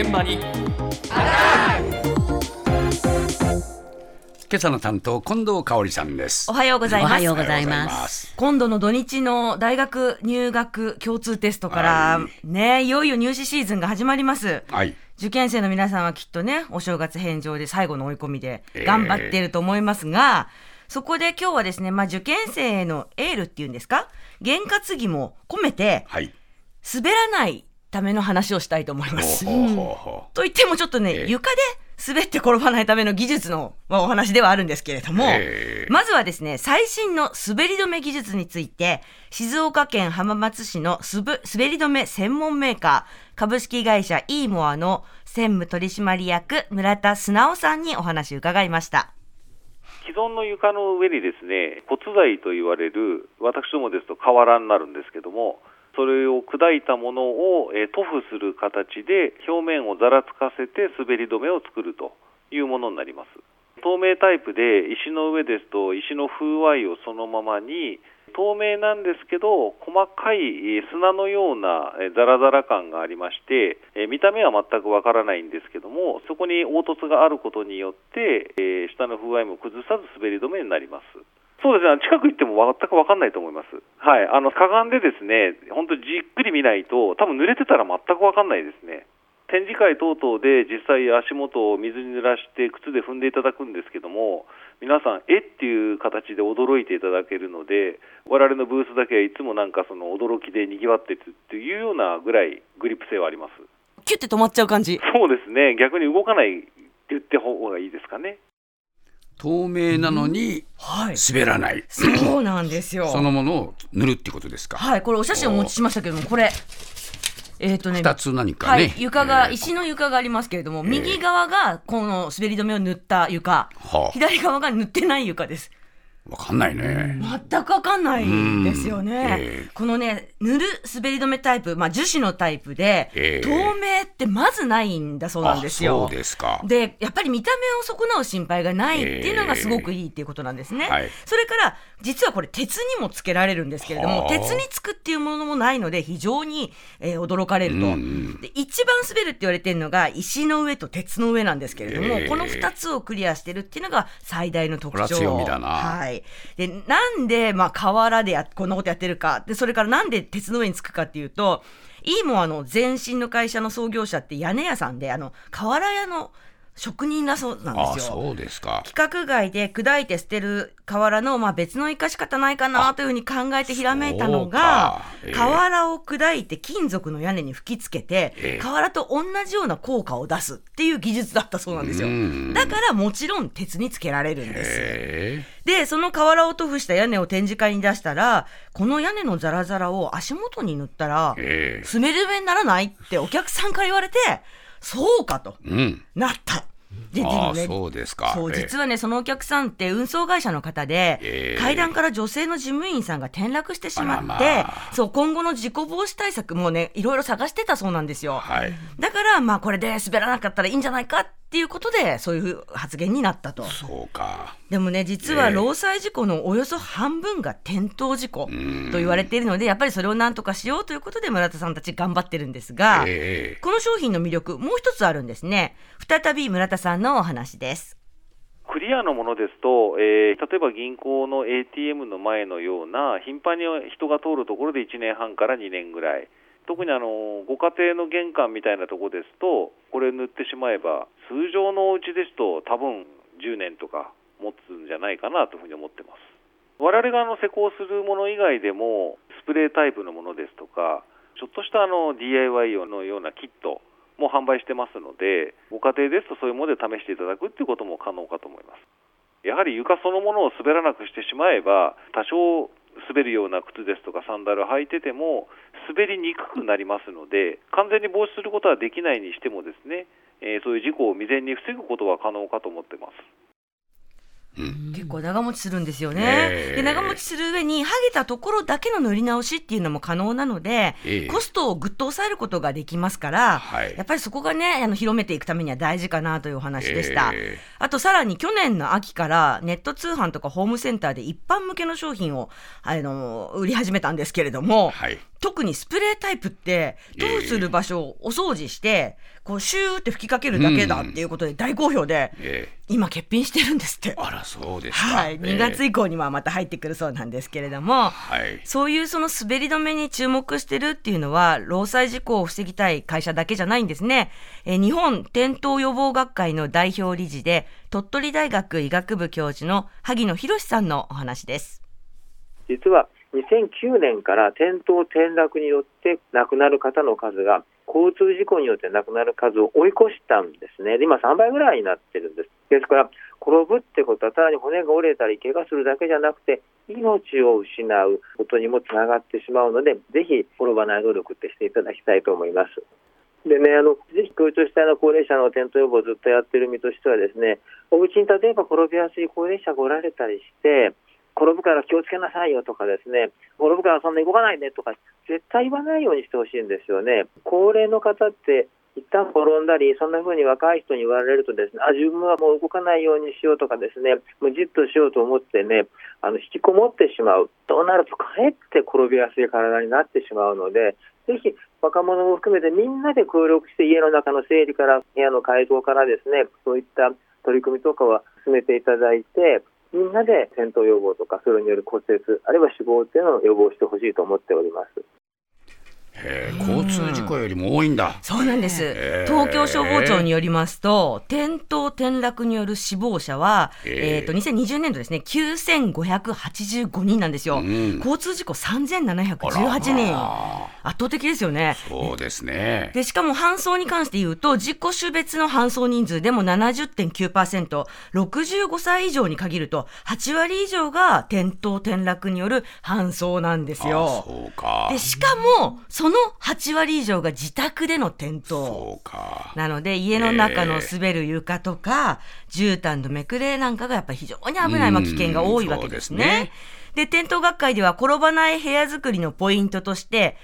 現場に。今朝の担当近藤香織さんです。おはようございます。おはようございます。今度の土日の大学入学共通テストから、はね、いよいよ入試シーズンが始まります。はい。受験生の皆さんはきっとね、お正月返上で最後の追い込みでええ。頑張っていると思いますが、そこで今日はですね、まあ受験生へのエールっていうんですか、験担ぎも込めて、はい。滑らないための話をしたいと思います。と言ってもちょっとね、ええ床で滑って転ばないための技術の、まあ、お話ではあるんですけれども、ええまずはですね、最新の滑り止め技術について、静岡県浜松市のすぶ滑り止め専門メーカー、株式会社イーモアの専務取締役村田素直さんにお話を伺いました。既存の床の上にですね骨材と言われる私どもですと瓦になるんですけどもそれを砕いたものを、えー塗布する形で表面をざらつかせて滑り止めを作るというものになります。透明タイプで石の上ですと石の風合いをそのままに透明なんですけど細かい砂のようなザラザラ感がありまして見た目は全くわからないんですけどもそこに凹凸があることによって下の風合いも崩さず滑り止めになります。そうですね。近く行っても全くわかんないと思います。はい。あのかがんでですね本当じっくり見ないと多分濡れてたら全くわかんないですね。展示会等々で実際足元を水に濡らして靴で踏んでいただくんですけども皆さんえっていう形で驚いていただけるので我々のブースだけはいつもなんかその驚きで賑わってるっていうようなぐらいグリップ性はあります。キュッて止まっちゃう感じ。そうですね。逆に動かないって言って方がいいですかね透明なのにはい。滑らない、そうなんですよ。そのものを塗るってことですか、はい、これお写真をお持ちしましたけども、これ。えっ、とね、二つ何かね、はい、床が、えー石の床がありますけれども、右側がこの滑り止めを塗った床、は左側が塗ってない床です。あ、わかんないね、全くわかんないですよね。うんええ。このね、塗る滑り止めタイプ、まあ樹脂のタイプで、ええ。透明ってまずないんだそうなんですよ。あそうですか。でやっぱり見た目を損なう心配がないっていうのがすごくいいっていうことなんですね。えはい。それから実はこれ鉄にもつけられるんですけれどもはあ。鉄につくっていうものもないので非常に、えー驚かれると、うんうん。で一番滑るって言われてるのが石の上と鉄の上なんですけれども、ええ。この2つをクリアしてるっていうのが最大の特徴。これは強みだな。はい、でなんで、まあ、瓦でやこんなことやってるか。でそれからなんで鉄の上に着くかっていうといいもんあの前身の会社の創業者って屋根屋さんであの瓦屋の職人だそうなんあですよ。そうですか。規格外で砕いて捨てる瓦の、まあ、別の生かし方ないかなというふうに考えてひらめいたのがええ。瓦を砕いて金属の屋根に吹き付けて、ええ。瓦と同じような効果を出すっていう技術だったそうなんですよ。うん。だからもちろん鉄につけられるんです。へでその瓦を塗布した屋根を展示会に出したらこの屋根のザラザラを足元に塗ったらええ。滑り止めにならないってお客さんから言われてそうかとえうん。なった。ででああもねそうですか。そうええ。実はねそのお客さんって運送会社の方で、ええ。階段から女性の事務員さんが転落してしまって、まあ。そう今後の事故防止対策もねいろいろ探してたそうなんですよ。はい。だからまあこれで滑らなかったらいいんじゃないかっていうことでそういう発言になったと。そうか。でもね実はええ。労災事故のおよそ半分が転倒事故と言われているのでやっぱりそれをなんとかしようということで村田さんたち頑張ってるんですが、ええ。この商品の魅力もう一つあるんですね。再び村田さんのお話です。クリアのものですと、えー例えば銀行の ATM の前のような頻繁に人が通るところで1年半から2年ぐらい。特にあのご家庭の玄関みたいなところですとこれ塗ってしまえば通常のお家ですと多分10年とか持つんじゃないかなというふうに思ってます。我々があの施工するもの以外でもスプレータイプのものですとかちょっとしたあの DIY 用のようなキットも販売してますのでご家庭ですとそういうもので試していただくっていうことも可能かと思います。やはり床そのものを滑らなくしてしまえば多少滑るような靴ですとかサンダル履いてても滑りにくくなりますので完全に防止することはできないにしてもですね、えーそういう事故を未然に防ぐことは可能かと思ってます。結構長持ちするんですよね。ええ。で長持ちする上に剥げたところだけの塗り直しっていうのも可能なので、ええ。コストをぐっと抑えることができますから、はい。やっぱりそこがねあの広めていくためには大事かなというお話でした。ええ。あとさらに去年の秋からネット通販とかホームセンターで一般向けの商品をあの売り始めたんですけれども、はい特にスプレータイプって塗布する場所をお掃除して、こうシューって吹きかけるだけだっていうことで大好評で、え今欠品してるんですってえ。あらそうですか。はい、ええ2月以降にはまた入ってくるそうなんですけれども、はい。そういうその滑り止めに注目してるっていうのは、労災事故を防ぎたい会社だけじゃないんですね。えー日本転倒予防学会の代表理事で、鳥取大学医学部教授の萩野博さんのお話です。実は2009年から転倒転落によって亡くなる方の数が交通事故によって亡くなる数を追い越したんですね。で今3倍ぐらいになってるんです。ですから転ぶってことはただに骨が折れたり怪我するだけじゃなくて命を失うことにもつながってしまうのでぜひ転ばない努力ってしていただきたいと思います。でね、あのぜひ強調したいの高齢者の転倒予防をずっとやってる身としてはですね、お家に例えば転びやすい高齢者がおられたりして、転ぶから気をつけなさいよとかですね、転ぶからそんなに動かないでとか、絶対言わないようにしてほしいんですよね。高齢の方って一旦転んだり、そんな風に若い人に言われるとですね、あ、自分はもう動かないようにしようとかですね、もうじっとしようと思ってね、あの、引きこもってしまう。となると、かえって転びやすい体になってしまうので、ぜひ若者も含めてみんなで協力して家の中の整理から部屋の改造からですね、そういった取り組みとかは進めていただいて、みんなで転倒予防とか、それによる骨折、あるいは死亡というのを予防してほしいと思っております。交通事故よりも多いんだ。そうなんです。東京消防庁によりますと、転倒転落による死亡者は、えっ、と、2020年度ですね、9585人なんですよ。うん交通事故3718人。あ圧倒的ですよね。そうですね。で、しかも搬送に関して言うと、自己種別の搬送人数でも70.9%、65歳以上に限ると、8割以上が転倒転落による搬送なんですあよ。そうかで、。しかも、その8割以上が自宅での転倒。そうか。なので、家の中の滑る床とか、絨毯のめくれなんかがやっぱり非常に危ない、まあ、危険が多いわけですね。で転倒学会では転ばない部屋作りのポイントとして、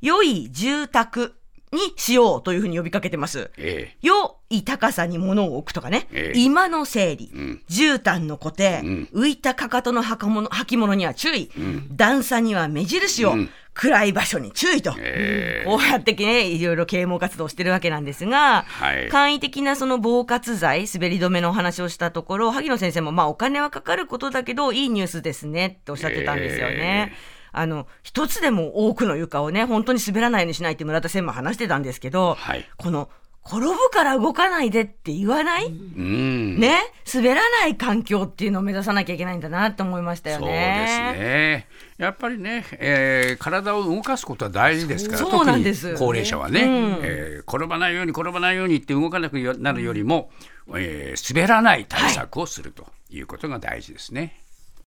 良い住宅にしようというふうに呼びかけてます。え良い高さに物を置くとかね、ええ。今の整理、うん。絨毯の固定、うん。浮いたかかとの履物履物には注意、ん。段差には目印を、うん。暗い場所に注意。と、え。えこうやってね、いろいろ啓蒙活動をしてるわけなんですが、はい。簡易的なその防滑剤、滑り止めのお話をしたところ、萩野先生も、まあお金はかかることだけど、いいニュースですねっておっしゃってたんですよね。あの、一つでも多くの床をね、本当に滑らないようにしないって村田専務は話してたんですけど、はいこの、転ぶから動かないでって言わない、うん。ね、滑らない環境っていうのを目指さなきゃいけないんだなって思いましたよそうですね。ね。やっぱりね、えー体を動かすことは大事ですから、そうなんです特に高齢者はね、うんえー転ばないように転ばないようにって動かなくなるよりも、えー滑らない対策をするということが大事ですね。